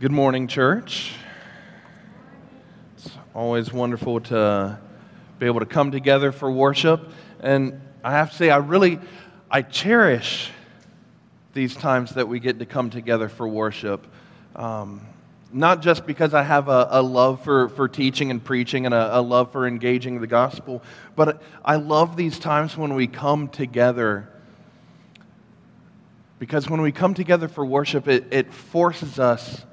Good morning, church. It's always wonderful to be able to come together for worship. And I have to say, I really, I cherish these times that we get to come together for worship. Um, not just because I have a, a, love for, for teaching and preaching and a, a love for engaging the gospel, but I love these times when we come together because when we come together for worship, it, it forces us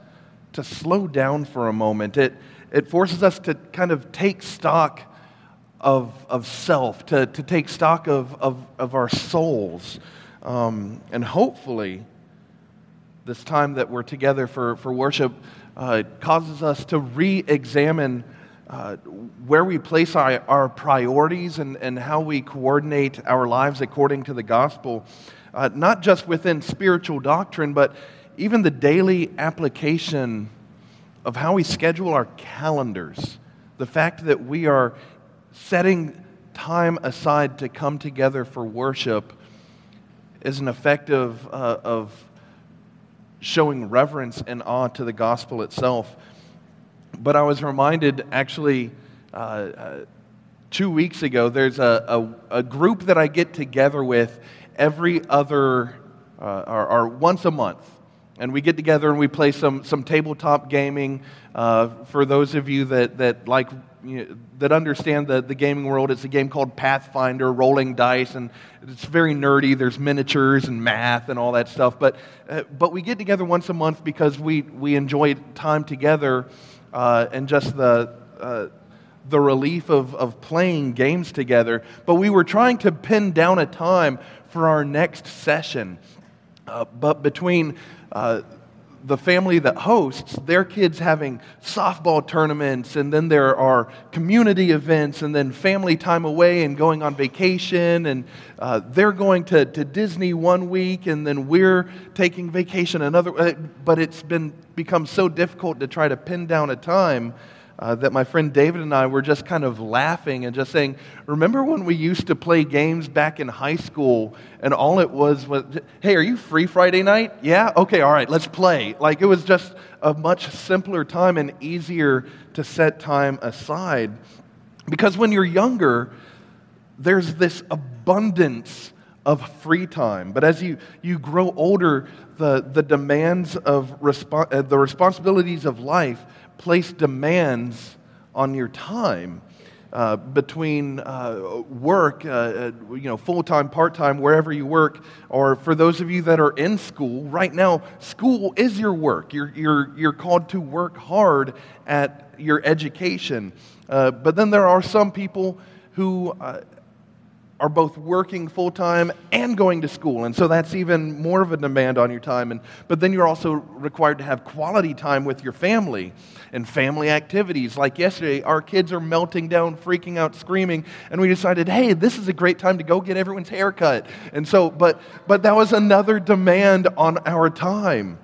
to slow down for a moment. It, it forces us to kind of take stock of, of self, to, to take stock of, of, of our souls. Um, and hopefully, this time that we're together for, for worship uh, causes us to re examine uh, where we place our, our priorities and, and how we coordinate our lives according to the gospel uh, not just within spiritual doctrine, but even the daily application of how we schedule our calendars. The fact that we are setting time aside to come together for worship is an effective uh, of showing reverence and awe to the gospel itself. But I was reminded actually uh, uh, two weeks ago, there's a, a, a, group that I get together with every other, uh, or, or, once a month. And we get together and we play some, some tabletop gaming. Uh, for those of you that, that like you know, that understand the, the gaming world, it's a game called Pathfinder, rolling dice, and it's very nerdy. There's miniatures and math and all that stuff. But, uh, but we get together once a month because we, we enjoy time together uh, and just the, uh, the relief of, of playing games together. But we were trying to pin down a time for our next session. Uh, but between the family that hosts, their kids having softball tournaments, and then there are community events, and then family time away and going on vacation, and uh, they're going to, to Disney one week, and then we're taking vacation another. Uh, but it's been become so difficult to try to pin down a time uh, that my friend David and I were just kind of laughing and just saying, Remember when we used to play games back in high school and all it was was, Hey, are you free Friday night? Yeah? Okay, all right, let's play. Like it was just a much simpler time and easier to set time aside. Because when you're younger, there's this abundance of free time. But as you, you grow older, the, the demands of respo- uh, the responsibilities of life place demands on your time. Uh, between uh, work, uh, uh you know, full time, part time, wherever you work, or for those of you that are in school, right now, school is your work. You're, you're, you're called to work hard at your education. Uh, but then there are some people who uh, are both working full time and going to school. And so that's even more of a demand on your time. And, but then you're also required to have quality time with your family and family activities. Like yesterday, our kids are melting down, freaking out, screaming. And we decided, hey, this is a great time to go get everyone's hair cut. And so, but, but that was another demand on our time.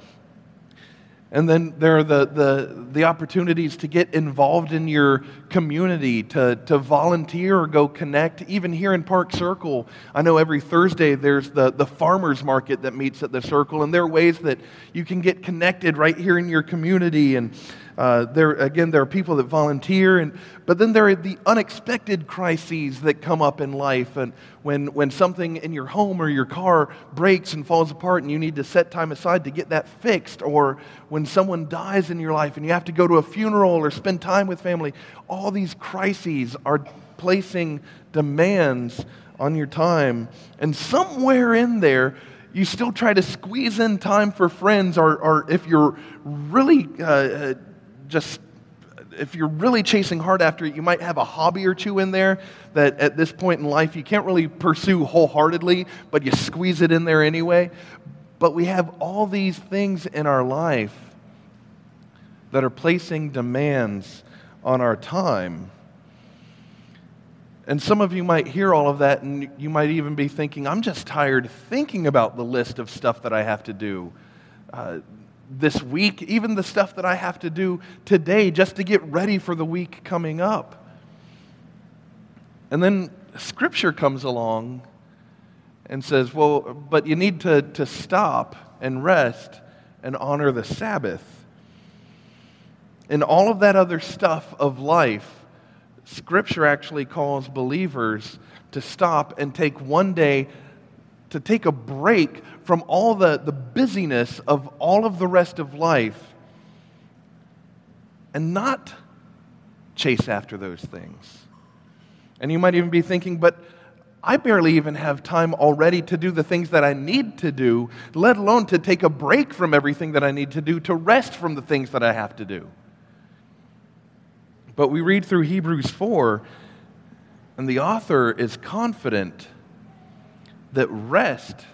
And then there are the, the, the opportunities to get involved in your community, to, to volunteer or go connect. Even here in Park Circle, I know every Thursday there's the, the farmers market that meets at the circle, and there are ways that you can get connected right here in your community. And uh, there, again, there are people that volunteer, and, but then there are the unexpected crises that come up in life. And when, when something in your home or your car breaks and falls apart, and you need to set time aside to get that fixed, or when someone dies in your life and you have to go to a funeral or spend time with family, all these crises are placing demands on your time. And somewhere in there, you still try to squeeze in time for friends, or, or if you're really uh, uh just if you're really chasing hard after it, you might have a hobby or two in there that at this point in life you can't really pursue wholeheartedly, but you squeeze it in there anyway. But we have all these things in our life that are placing demands on our time. And some of you might hear all of that, and you might even be thinking, I'm just tired thinking about the list of stuff that I have to do. Uh, this week, even the stuff that I have to do today just to get ready for the week coming up. And then Scripture comes along and says, well, but you need to, to stop and rest and honor the Sabbath. And all of that other stuff of life, Scripture actually calls believers to stop and take one day to take a break from all the, the busyness of all of the rest of life and not chase after those things. And you might even be thinking, but I barely even have time already to do the things that I need to do, let alone to take a break from everything that I need to do, to rest from the things that I have to do. But we read through Hebrews 4, and the author is confident that rest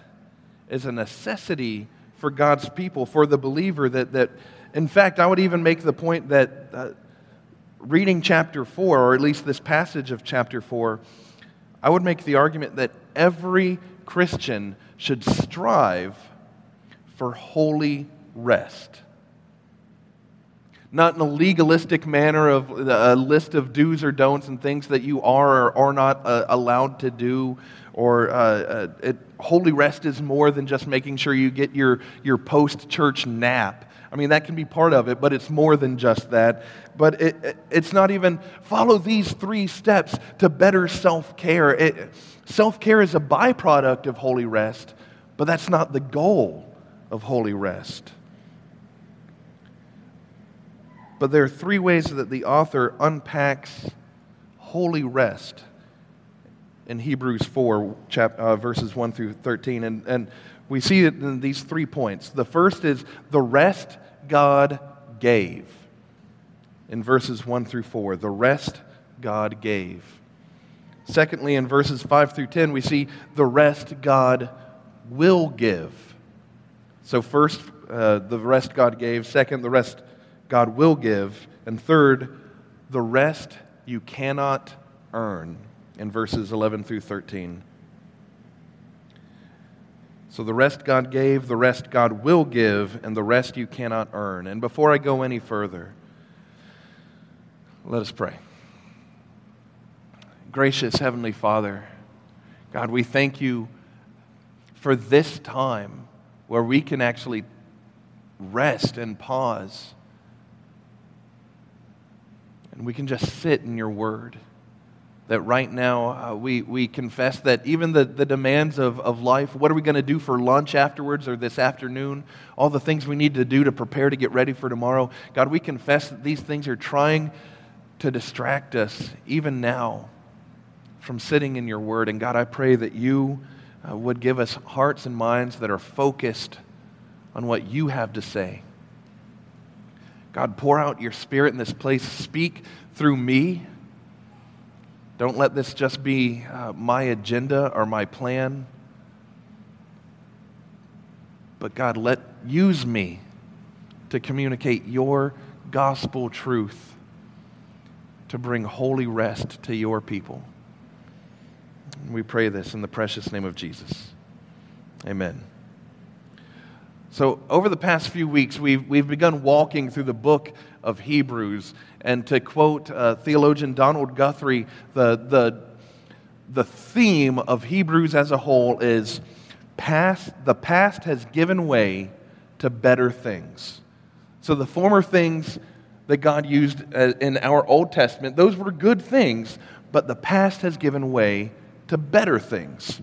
is a necessity for God's people, for the believer. That, that in fact, I would even make the point that uh, reading chapter 4, or at least this passage of chapter 4, I would make the argument that every Christian should strive for holy rest not in a legalistic manner of a list of do's or don'ts and things that you are or are not uh, allowed to do. Or uh, uh, it, holy rest is more than just making sure you get your, your post church nap. I mean, that can be part of it, but it's more than just that. But it, it, it's not even follow these three steps to better self care. Self care is a byproduct of holy rest, but that's not the goal of holy rest. But there are three ways that the author unpacks holy rest in Hebrews 4, chap, uh, verses 1 through 13. And, and we see it in these three points. The first is the rest God gave. In verses 1 through 4, the rest God gave. Secondly, in verses 5 through 10, we see the rest God will give. So, first, uh, the rest God gave. Second, the rest God will give. And third, the rest you cannot earn in verses 11 through 13. So the rest God gave, the rest God will give, and the rest you cannot earn. And before I go any further, let us pray. Gracious Heavenly Father, God, we thank you for this time where we can actually rest and pause and we can just sit in your word. That right now uh, we, we confess that even the, the demands of, of life, what are we going to do for lunch afterwards or this afternoon, all the things we need to do to prepare to get ready for tomorrow, God, we confess that these things are trying to distract us even now from sitting in your word. And God, I pray that you uh, would give us hearts and minds that are focused on what you have to say. God, pour out your spirit in this place. Speak through me. Don't let this just be uh, my agenda or my plan. But God, let use me to communicate your gospel truth to bring holy rest to your people. We pray this in the precious name of Jesus. Amen. So, over the past few weeks, we've, we've begun walking through the book of Hebrews. And to quote uh, theologian Donald Guthrie, the, the, the theme of Hebrews as a whole is past, the past has given way to better things. So, the former things that God used uh, in our Old Testament, those were good things, but the past has given way to better things.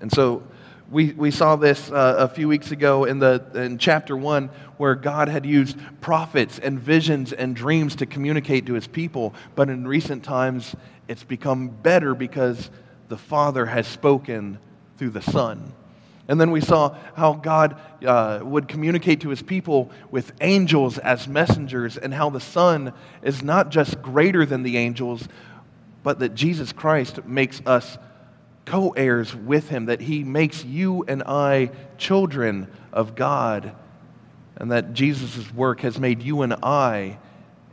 And so, we, we saw this uh, a few weeks ago in, the, in chapter 1 where God had used prophets and visions and dreams to communicate to his people. But in recent times, it's become better because the Father has spoken through the Son. And then we saw how God uh, would communicate to his people with angels as messengers, and how the Son is not just greater than the angels, but that Jesus Christ makes us co heirs with him, that he makes you and I children of God, and that Jesus' work has made you and I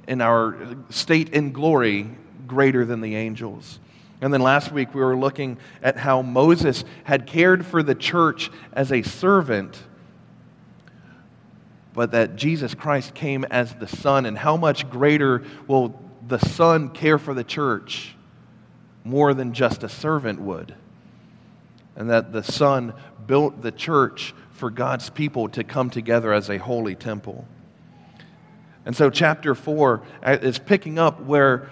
in our state in glory greater than the angels. And then last week we were looking at how Moses had cared for the church as a servant, but that Jesus Christ came as the Son, and how much greater will the Son care for the church more than just a servant would and that the Son built the church for God's people to come together as a holy temple. And so, chapter 4 uh, is picking up where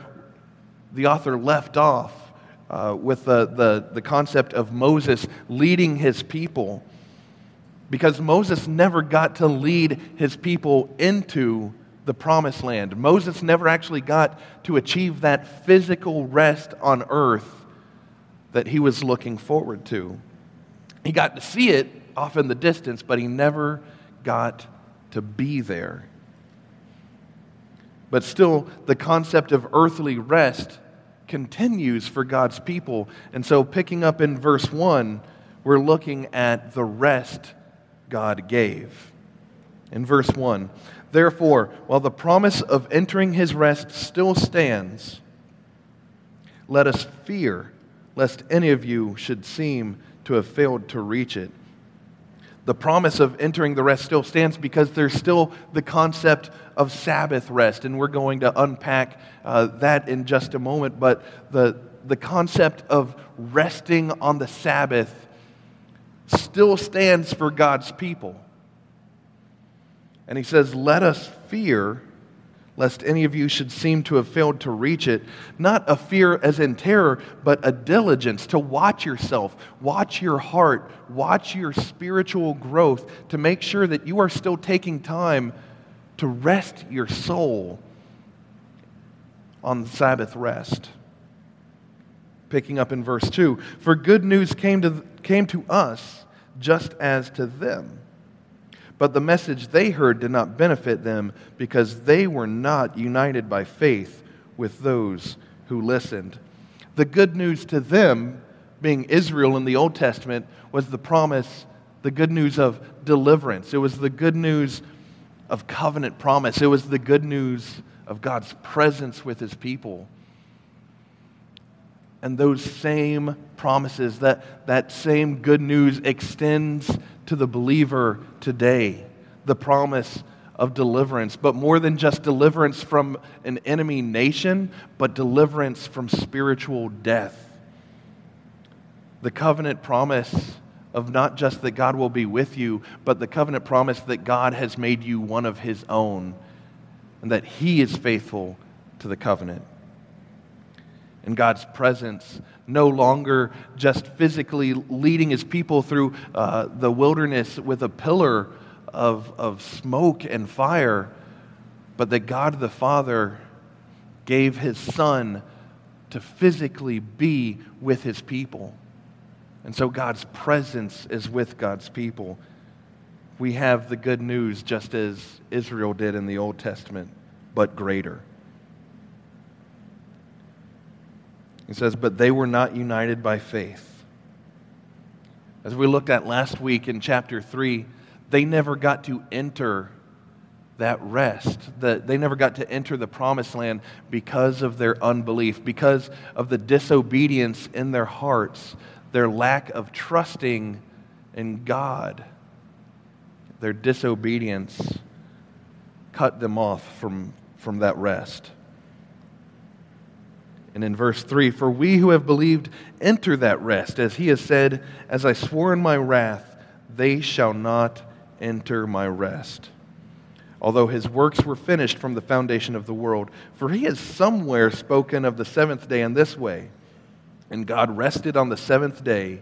the author left off uh, with the, the, the concept of Moses leading his people. Because Moses never got to lead his people into the promised land. Moses never actually got to achieve that physical rest on earth that he was looking forward to. He got to see it off in the distance, but he never got to be there. But still, the concept of earthly rest continues for God's people. And so, picking up in verse 1, we're looking at the rest God gave. In verse 1, therefore, while the promise of entering his rest still stands, let us fear lest any of you should seem to have failed to reach it the promise of entering the rest still stands because there's still the concept of Sabbath rest, and we're going to unpack uh, that in just a moment. But the, the concept of resting on the Sabbath still stands for God's people. And he says, Let us fear lest any of you should seem to have failed to reach it. Not a fear as in terror, but a diligence to watch yourself, watch your heart, watch your spiritual growth to make sure that you are still taking time to rest your soul on the Sabbath rest. Picking up in verse 2 For good news came to, came to us just as to them. But the message they heard did not benefit them because they were not united by faith with those who listened. The good news to them, being Israel in the Old Testament, was the promise, the good news of deliverance. It was the good news of covenant promise. It was the good news of God's presence with his people. And those same promises, that, that same good news extends to the believer today the promise of deliverance, but more than just deliverance from an enemy nation, but deliverance from spiritual death. The covenant promise of not just that God will be with you, but the covenant promise that God has made you one of his own and that he is faithful to the covenant. In God's presence, no longer just physically leading his people through uh, the wilderness with a pillar of, of smoke and fire, but that God the Father gave his Son to physically be with his people. And so God's presence is with God's people. We have the good news just as Israel did in the Old Testament, but greater. He says, But they were not united by faith. As we looked at last week in chapter 3, they never got to enter that rest. That they never got to enter the promised land because of their unbelief, because of the disobedience in their hearts, their lack of trusting in God. Their disobedience cut them off from, from that rest. And in verse 3, for we who have believed enter that rest, as he has said, As I swore in my wrath, they shall not enter my rest. Although his works were finished from the foundation of the world, for he has somewhere spoken of the seventh day in this way, and God rested on the seventh day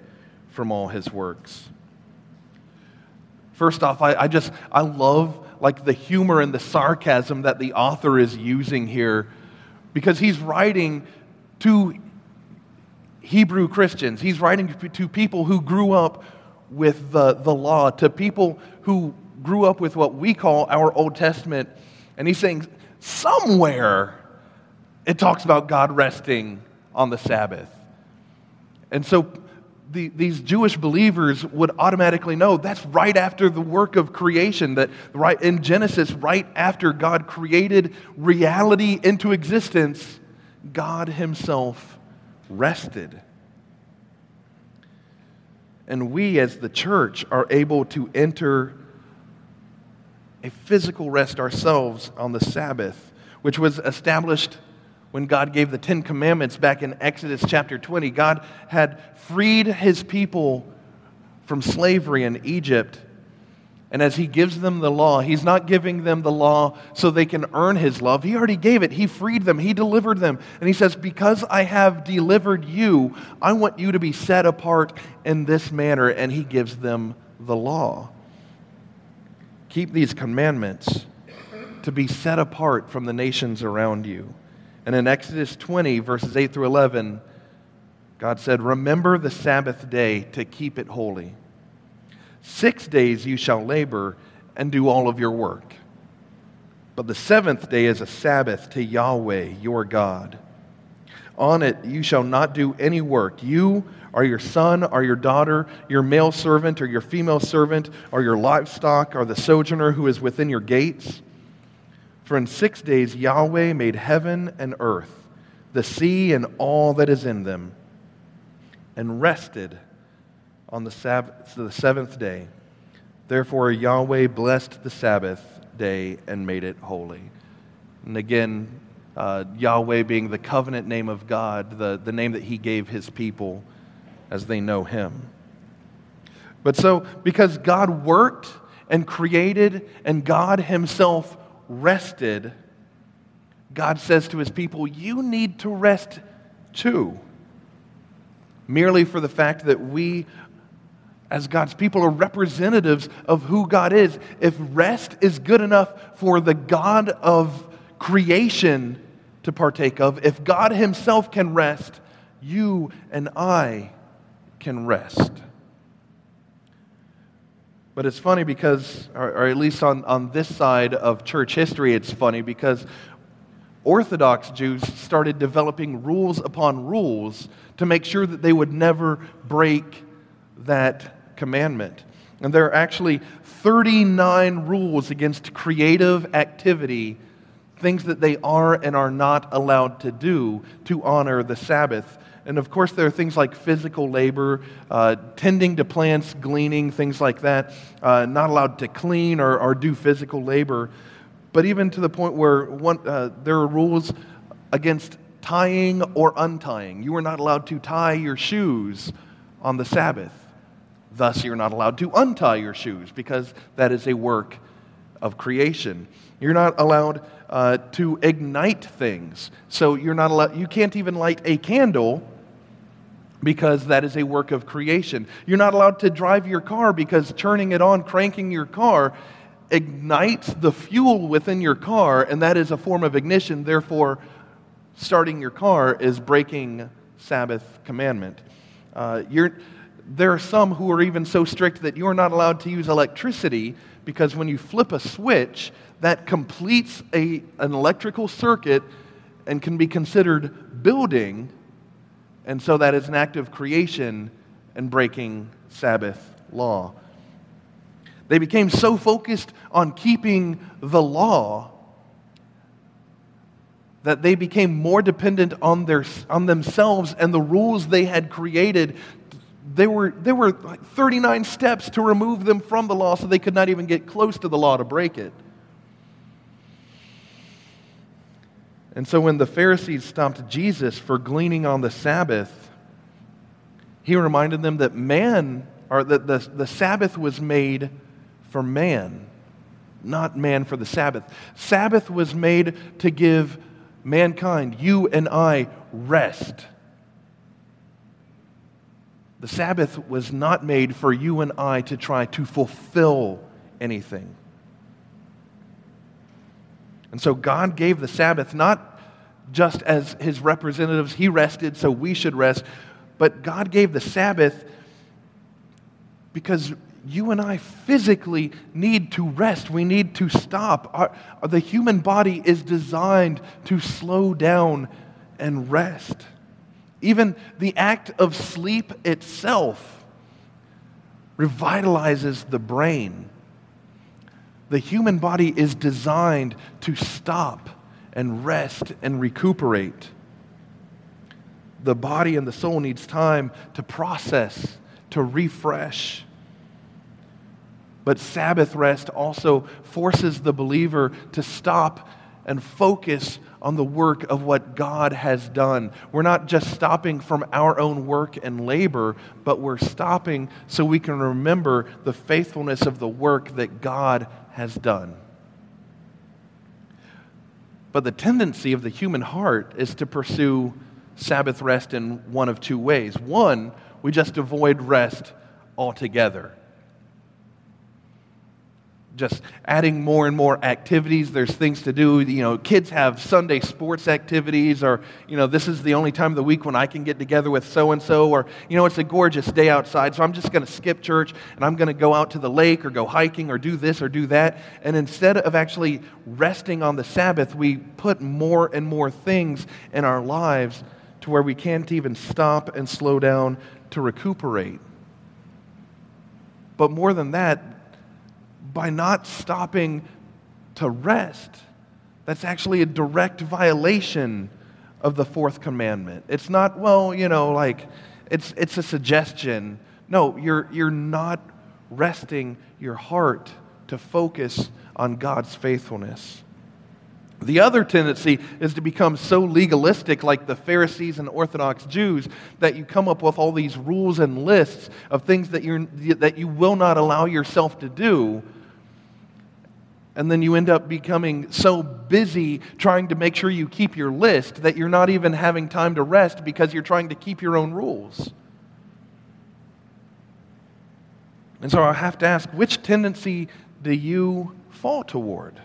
from all his works. First off, I, I just, I love like the humor and the sarcasm that the author is using here because he's writing to Hebrew Christians. He's writing to people who grew up with the, the law, to people who grew up with what we call our Old Testament. And he's saying, somewhere it talks about God resting on the Sabbath. And so the, these Jewish believers would automatically know that's right after the work of creation, that right in Genesis, right after God created reality into existence, God Himself rested. And we, as the church, are able to enter a physical rest ourselves on the Sabbath, which was established when God gave the Ten Commandments back in Exodus chapter 20. God had freed his people from slavery in Egypt, And as he gives them the law, he's not giving them the law so they can earn his love. He already gave it. He freed them. He delivered them. And he says, Because I have delivered you, I want you to be set apart in this manner. And he gives them the law. Keep these commandments to be set apart from the nations around you. And in Exodus 20, verses 8 through 11, God said, Remember the Sabbath day to keep it holy. Six days you shall labor and do all of your work. But the seventh day is a Sabbath to Yahweh your God. On it you shall not do any work. You or your son or your daughter, your male servant or your female servant, or your livestock, or the sojourner who is within your gates. For in six days Yahweh made heaven and earth, the sea and all that is in them, and rested on the, Sabbath, the seventh day. Therefore, Yahweh blessed the Sabbath day and made it holy. And again, uh, Yahweh being the covenant name of God, the, the name that he gave his people as they know him. But so, because God worked and created and God himself rested, God says to his people, You need to rest too. Merely for the fact that we as God's people, are representatives of who God is. If rest is good enough for the God of creation to partake of, if God Himself can rest, you and I can rest. But it's funny because, or, or, at least on, on this side of church history, it's funny because Orthodox Jews started developing rules upon rules to make sure that they would never break that commandment. And there are actually 39 rules against creative activity, things that they are and are not allowed to do to honor the Sabbath. And of course, there are things like physical labor, uh, tending to plants, gleaning, things like that, uh, not allowed to clean or, or, do physical labor. But even to the point where one, uh, there are rules against tying or untying. You are not allowed to tie your shoes on the Sabbath. Thus, you're not allowed to untie your shoes because that is a work of creation. You're not allowed uh, to ignite things. So you're not allowed, you can't even light a candle because that is a work of creation. You're not allowed to drive your car because turning it on, cranking your car, ignites the fuel within your car, and that is a form of ignition. Therefore, starting your car is breaking Sabbath commandment. Uh, you're there are some who are even so strict that you're not allowed to use electricity because when you flip a switch, that completes a, an electrical circuit and can be considered building. And so that is an act of creation and breaking Sabbath law. They became so focused on keeping the law that they became more dependent on, their, on themselves and the rules they had created there were, there were like 39 steps to remove them from the law so they could not even get close to the law to break it. And so when the Pharisees stopped Jesus for gleaning on the Sabbath, he reminded them that man, or that the, the Sabbath was made for man, not man for the Sabbath. Sabbath was made to give mankind, you and I, rest. The Sabbath was not made for you and I to try to fulfill anything. And so God gave the Sabbath not just as his representatives, he rested, so we should rest, but God gave the Sabbath because you and I physically need to rest. We need to stop. Our, the human body is designed to slow down and rest. Even the act of sleep itself revitalizes the brain. The human body is designed to stop and rest and recuperate. The body and the soul needs time to process, to refresh. But Sabbath rest also forces the believer to stop and focus on the work of what God has done. We're not just stopping from our own work and labor, but we're stopping so we can remember the faithfulness of the work that God has done. But the tendency of the human heart is to pursue Sabbath rest in one of two ways. One, we just avoid rest altogether just adding more and more activities. There's things to do. You know, kids have Sunday sports activities, or, you know, this is the only time of the week when I can get together with so and so, or, you know, it's a gorgeous day outside, so I'm just going to skip church and I'm going to go out to the lake or go hiking or do this or do that. And instead of actually resting on the Sabbath, we put more and more things in our lives to where we can't even stop and slow down to recuperate. But more than that, by not stopping to rest. That's actually a direct violation of the fourth commandment. It's not, well, you know, like it's, it's a suggestion. No, you're, you're not resting your heart to focus on God's faithfulness. The other tendency is to become so legalistic, like the Pharisees and Orthodox Jews, that you come up with all these rules and lists of things that, you're, that you will not allow yourself to do and then you end up becoming so busy trying to make sure you keep your list that you're not even having time to rest because you're trying to keep your own rules. And so I have to ask which tendency do you fall toward?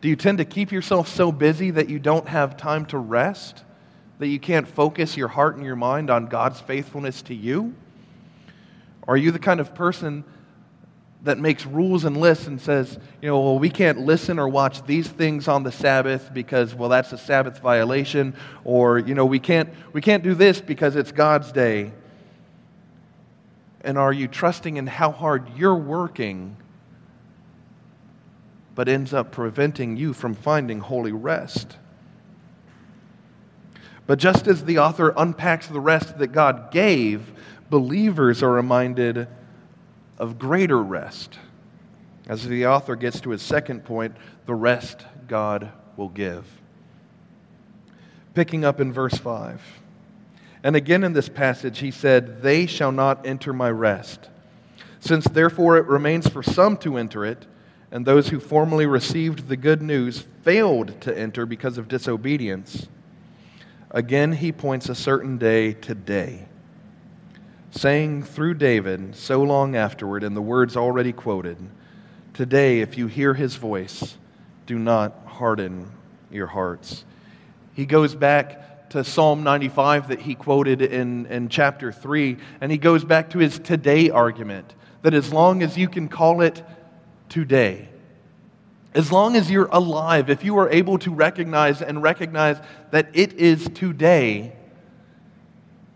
Do you tend to keep yourself so busy that you don't have time to rest? That you can't focus your heart and your mind on God's faithfulness to you? Are you the kind of person that makes rules and lists and says, you know, well, we can't listen or watch these things on the Sabbath because, well, that's a Sabbath violation, or, you know, we can't, we can't do this because it's God's day. And are you trusting in how hard you're working, but ends up preventing you from finding holy rest? But just as the author unpacks the rest that God gave, believers are reminded of greater rest. As the author gets to his second point, the rest God will give. Picking up in verse 5. And again in this passage, he said, They shall not enter my rest. Since therefore it remains for some to enter it, and those who formerly received the good news failed to enter because of disobedience, again he points a certain day today saying through David so long afterward in the words already quoted Today, if you hear his voice, do not harden your hearts. He goes back to Psalm 95 that he quoted in, in chapter 3, and he goes back to his today argument that as long as you can call it today, as long as you're alive, if you are able to recognize and recognize that it is today,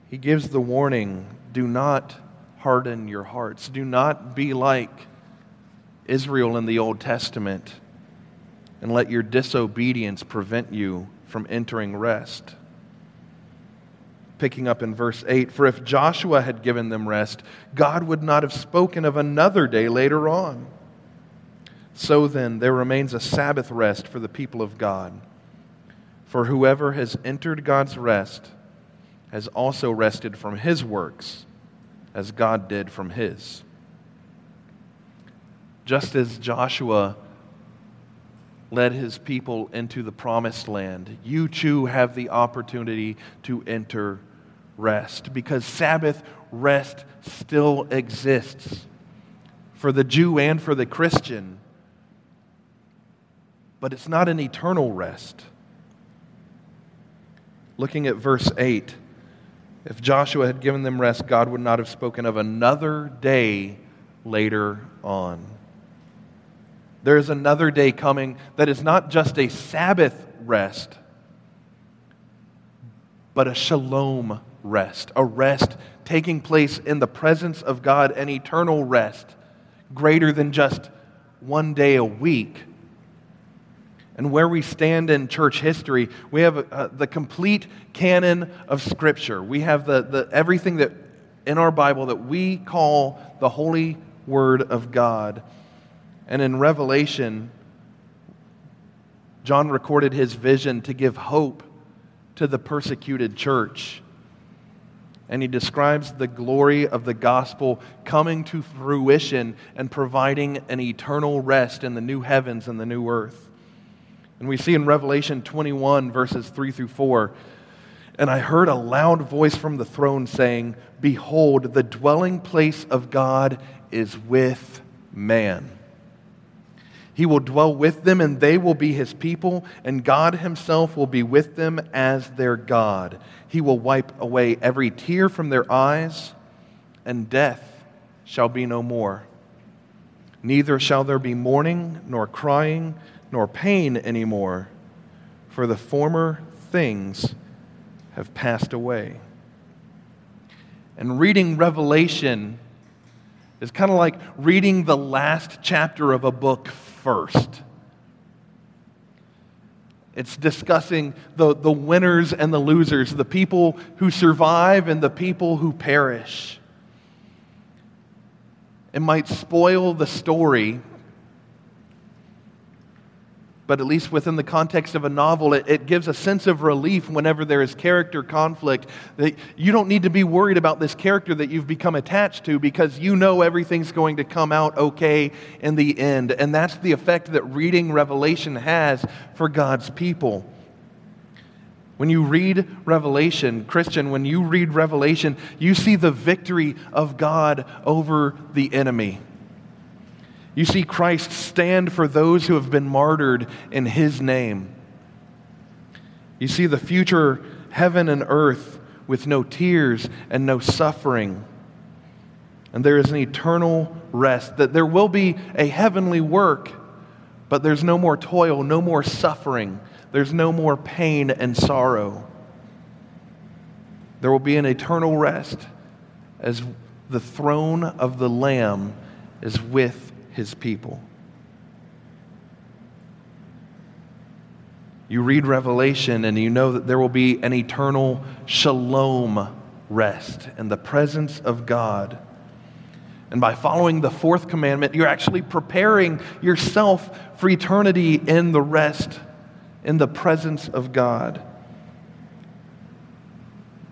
he gives the warning do not harden your hearts. Do not be like Israel in the Old Testament and let your disobedience prevent you from entering rest. Picking up in verse 8 For if Joshua had given them rest, God would not have spoken of another day later on. So then, there remains a Sabbath rest for the people of God. For whoever has entered God's rest has also rested from his works as God did from his. Just as Joshua led his people into the promised land, you too have the opportunity to enter rest because Sabbath rest still exists for the Jew and for the Christian. But it's not an eternal rest. Looking at verse 8. If Joshua had given them rest, God would not have spoken of another day later on. There is another day coming that is not just a Sabbath rest, but a shalom rest, a rest taking place in the presence of God, an eternal rest, greater than just one day a week and where we stand in church history, we have uh, the complete canon of Scripture. We have the, the, everything that in our Bible that we call the Holy Word of God. And in Revelation, John recorded his vision to give hope to the persecuted church. And he describes the glory of the gospel coming to fruition and providing an eternal rest in the new heavens and the new earth. And we see in Revelation 21, verses 3 through 4, and I heard a loud voice from the throne saying, Behold, the dwelling place of God is with man. He will dwell with them, and they will be his people, and God himself will be with them as their God. He will wipe away every tear from their eyes, and death shall be no more. Neither shall there be mourning, nor crying, nor pain anymore, for the former things have passed away. And reading Revelation is kind of like reading the last chapter of a book first. It's discussing the, the winners and the losers, the people who survive and the people who perish. It might spoil the story but at least within the context of a novel, it, it, gives a sense of relief whenever there is character conflict. That you don't need to be worried about this character that you've become attached to because you know everything's going to come out okay in the end. And that's the effect that reading Revelation has for God's people. When you read Revelation, Christian, when you read Revelation, you see the victory of God over the enemy. You see Christ stand for those who have been martyred in his name. You see the future heaven and earth with no tears and no suffering. And there is an eternal rest, that there will be a heavenly work, but there's no more toil, no more suffering, there's no more pain and sorrow. There will be an eternal rest as the throne of the Lamb is with his people. You read Revelation and you know that there will be an eternal shalom rest in the presence of God. And by following the fourth commandment, you're actually preparing yourself for eternity in the rest, in the presence of God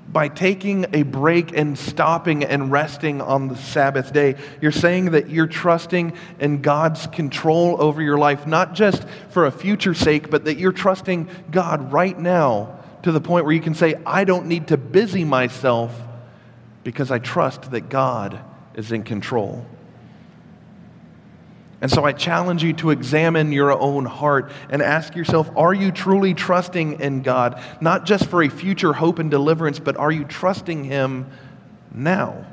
by taking a break and stopping and resting on the Sabbath day, you're saying that you're trusting in God's control over your life, not just for a future sake, but that you're trusting God right now to the point where you can say, I don't need to busy myself because I trust that God is in control. And so I challenge you to examine your own heart and ask yourself are you truly trusting in God, not just for a future hope and deliverance, but are you trusting Him now?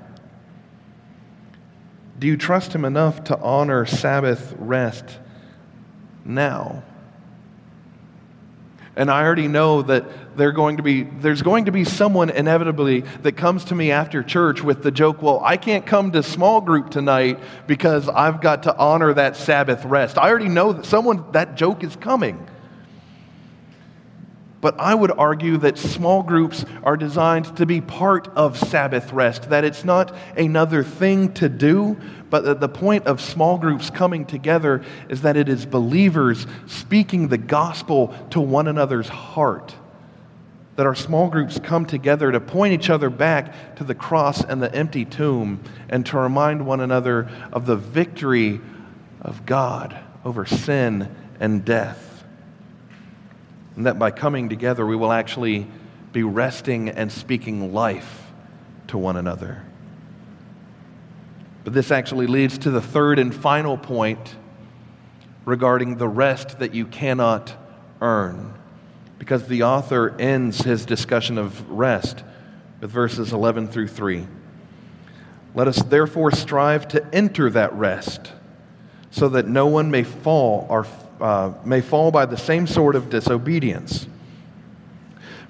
Do you trust Him enough to honor Sabbath rest now? And I already know that going to be, there's going to be someone inevitably that comes to me after church with the joke, well, I can't come to small group tonight because I've got to honor that Sabbath rest. I already know that someone, that joke is coming. But I would argue that small groups are designed to be part of Sabbath rest, that it's not another thing to do, but the point of small groups coming together is that it is believers speaking the gospel to one another's heart. That our small groups come together to point each other back to the cross and the empty tomb and to remind one another of the victory of God over sin and death. And that by coming together, we will actually be resting and speaking life to one another. But this actually leads to the third and final point regarding the rest that you cannot earn. Because the author ends his discussion of rest with verses 11 through 3. Let us therefore strive to enter that rest so that no one may fall or uh, may fall by the same sort of disobedience.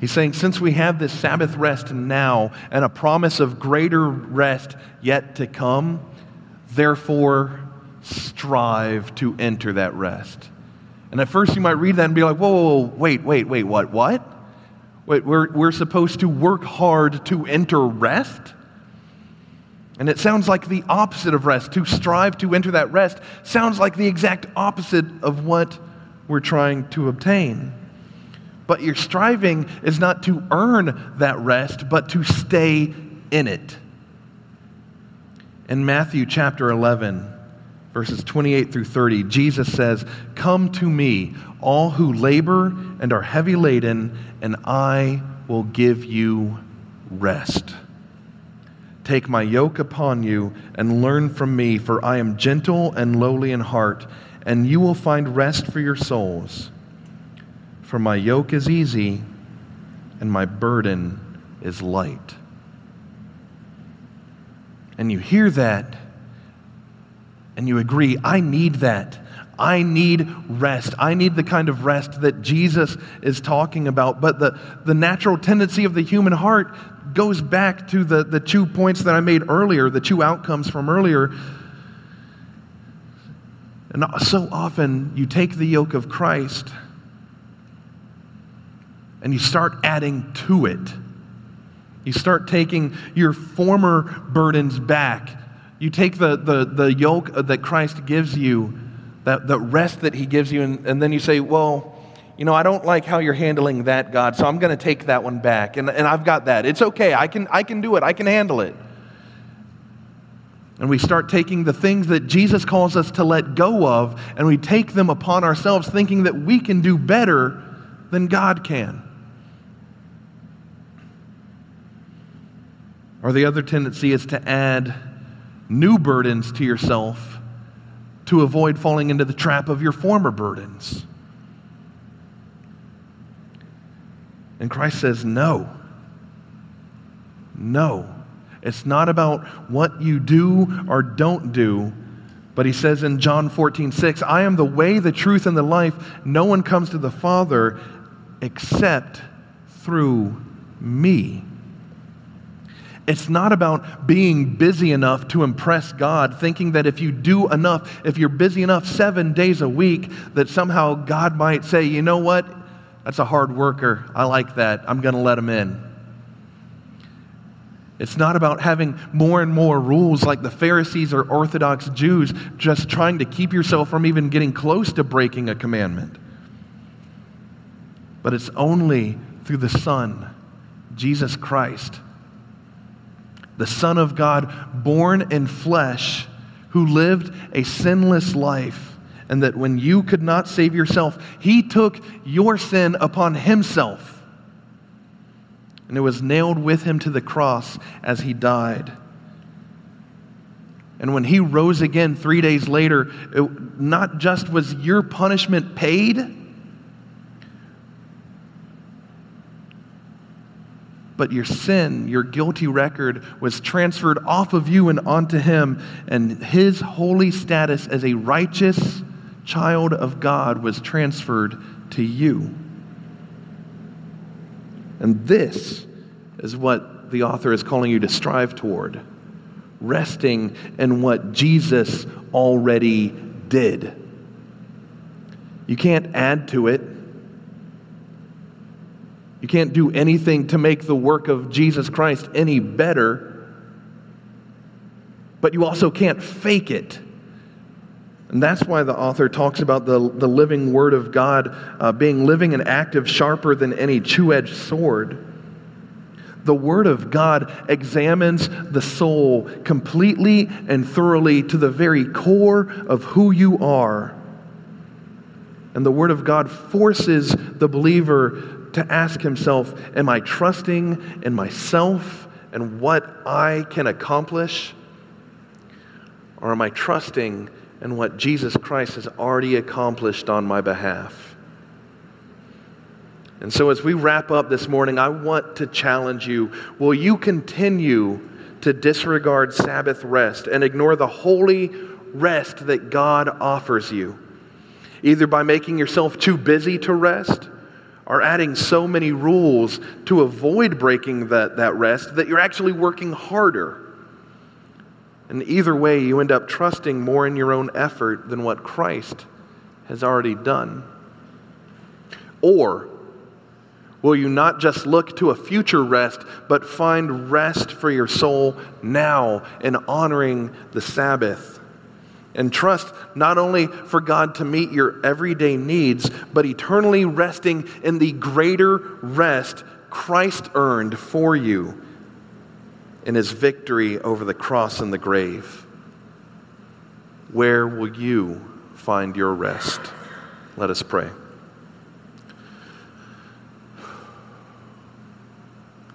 He's saying, since we have this Sabbath rest now and a promise of greater rest yet to come, therefore strive to enter that rest. And at first you might read that and be like, whoa, whoa, whoa wait, wait, wait, what? What? Wait, we're, we're supposed to work hard to enter rest? And it sounds like the opposite of rest. To strive to enter that rest sounds like the exact opposite of what we're trying to obtain. But your striving is not to earn that rest, but to stay in it. In Matthew chapter 11, verses 28 through 30, Jesus says, Come to me, all who labor and are heavy laden, and I will give you rest. Take my yoke upon you and learn from me, for I am gentle and lowly in heart, and you will find rest for your souls. For my yoke is easy and my burden is light. And you hear that and you agree, I need that. I need rest. I need the kind of rest that Jesus is talking about. But the, the natural tendency of the human heart goes back to the, the two points that I made earlier, the two outcomes from earlier. And so often you take the yoke of Christ and you start adding to it. You start taking your former burdens back. You take the, the, the yoke that Christ gives you, that, the rest that He gives you, and, and then you say, Well, you know, I don't like how you're handling that, God, so I'm going to take that one back. And, and I've got that. It's okay. I can, I can do it. I can handle it. And we start taking the things that Jesus calls us to let go of, and we take them upon ourselves, thinking that we can do better than God can. Or the other tendency is to add new burdens to yourself to avoid falling into the trap of your former burdens. And Christ says, no. No. It's not about what you do or don't do. But he says in John 14, 6, I am the way, the truth, and the life. No one comes to the Father except through me. It's not about being busy enough to impress God, thinking that if you do enough, if you're busy enough seven days a week, that somehow God might say, you know what? That's a hard worker. I like that. I'm going to let him in. It's not about having more and more rules like the Pharisees or Orthodox Jews, just trying to keep yourself from even getting close to breaking a commandment. But it's only through the Son, Jesus Christ, the Son of God, born in flesh, who lived a sinless life, and that when you could not save yourself, he took your sin upon himself. And it was nailed with him to the cross as he died. And when he rose again three days later, it not just was your punishment paid, but your sin, your guilty record, was transferred off of you and onto him, and his holy status as a righteous child of God was transferred to you. And this is what the author is calling you to strive toward resting in what Jesus already did. You can't add to it. You can't do anything to make the work of Jesus Christ any better, but you also can't fake it. And that's why the author talks about the, the living Word of God uh, being living and active, sharper than any two edged sword. The Word of God examines the soul completely and thoroughly to the very core of who you are. And the Word of God forces the believer to ask himself Am I trusting in myself and what I can accomplish? Or am I trusting in what Jesus Christ has already accomplished on my behalf? And so, as we wrap up this morning, I want to challenge you will you continue to disregard Sabbath rest and ignore the holy rest that God offers you? Either by making yourself too busy to rest are adding so many rules to avoid breaking that, that rest that you're actually working harder. And either way, you end up trusting more in your own effort than what Christ has already done. Or will you not just look to a future rest, but find rest for your soul now in honoring the Sabbath? And trust not only for God to meet your everyday needs, but eternally resting in the greater rest Christ earned for you in his victory over the cross and the grave. Where will you find your rest? Let us pray.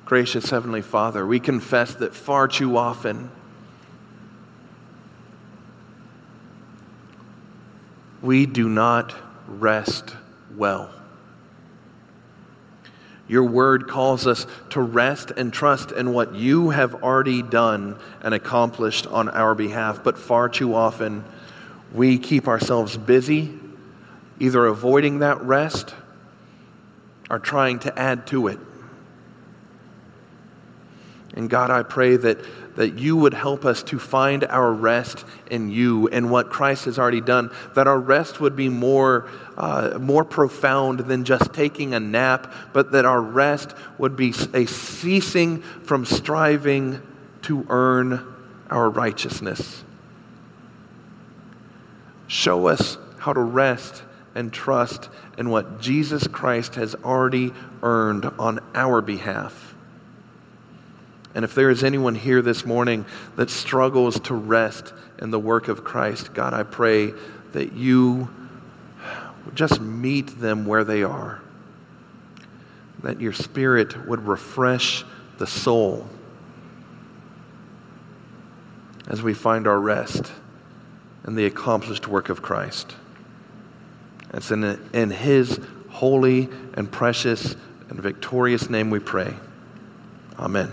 Gracious Heavenly Father, we confess that far too often, we do not rest well. Your word calls us to rest and trust in what you have already done and accomplished on our behalf, but far too often we keep ourselves busy, either avoiding that rest or trying to add to it. And God, I pray that that you would help us to find our rest in you and what Christ has already done, that our rest would be more, uh, more profound than just taking a nap, but that our rest would be a ceasing from striving to earn our righteousness. Show us how to rest and trust in what Jesus Christ has already earned on our behalf. And if there is anyone here this morning that struggles to rest in the work of Christ, God, I pray that you just meet them where they are. That your spirit would refresh the soul as we find our rest in the accomplished work of Christ. It's in, in his holy and precious and victorious name we pray. Amen.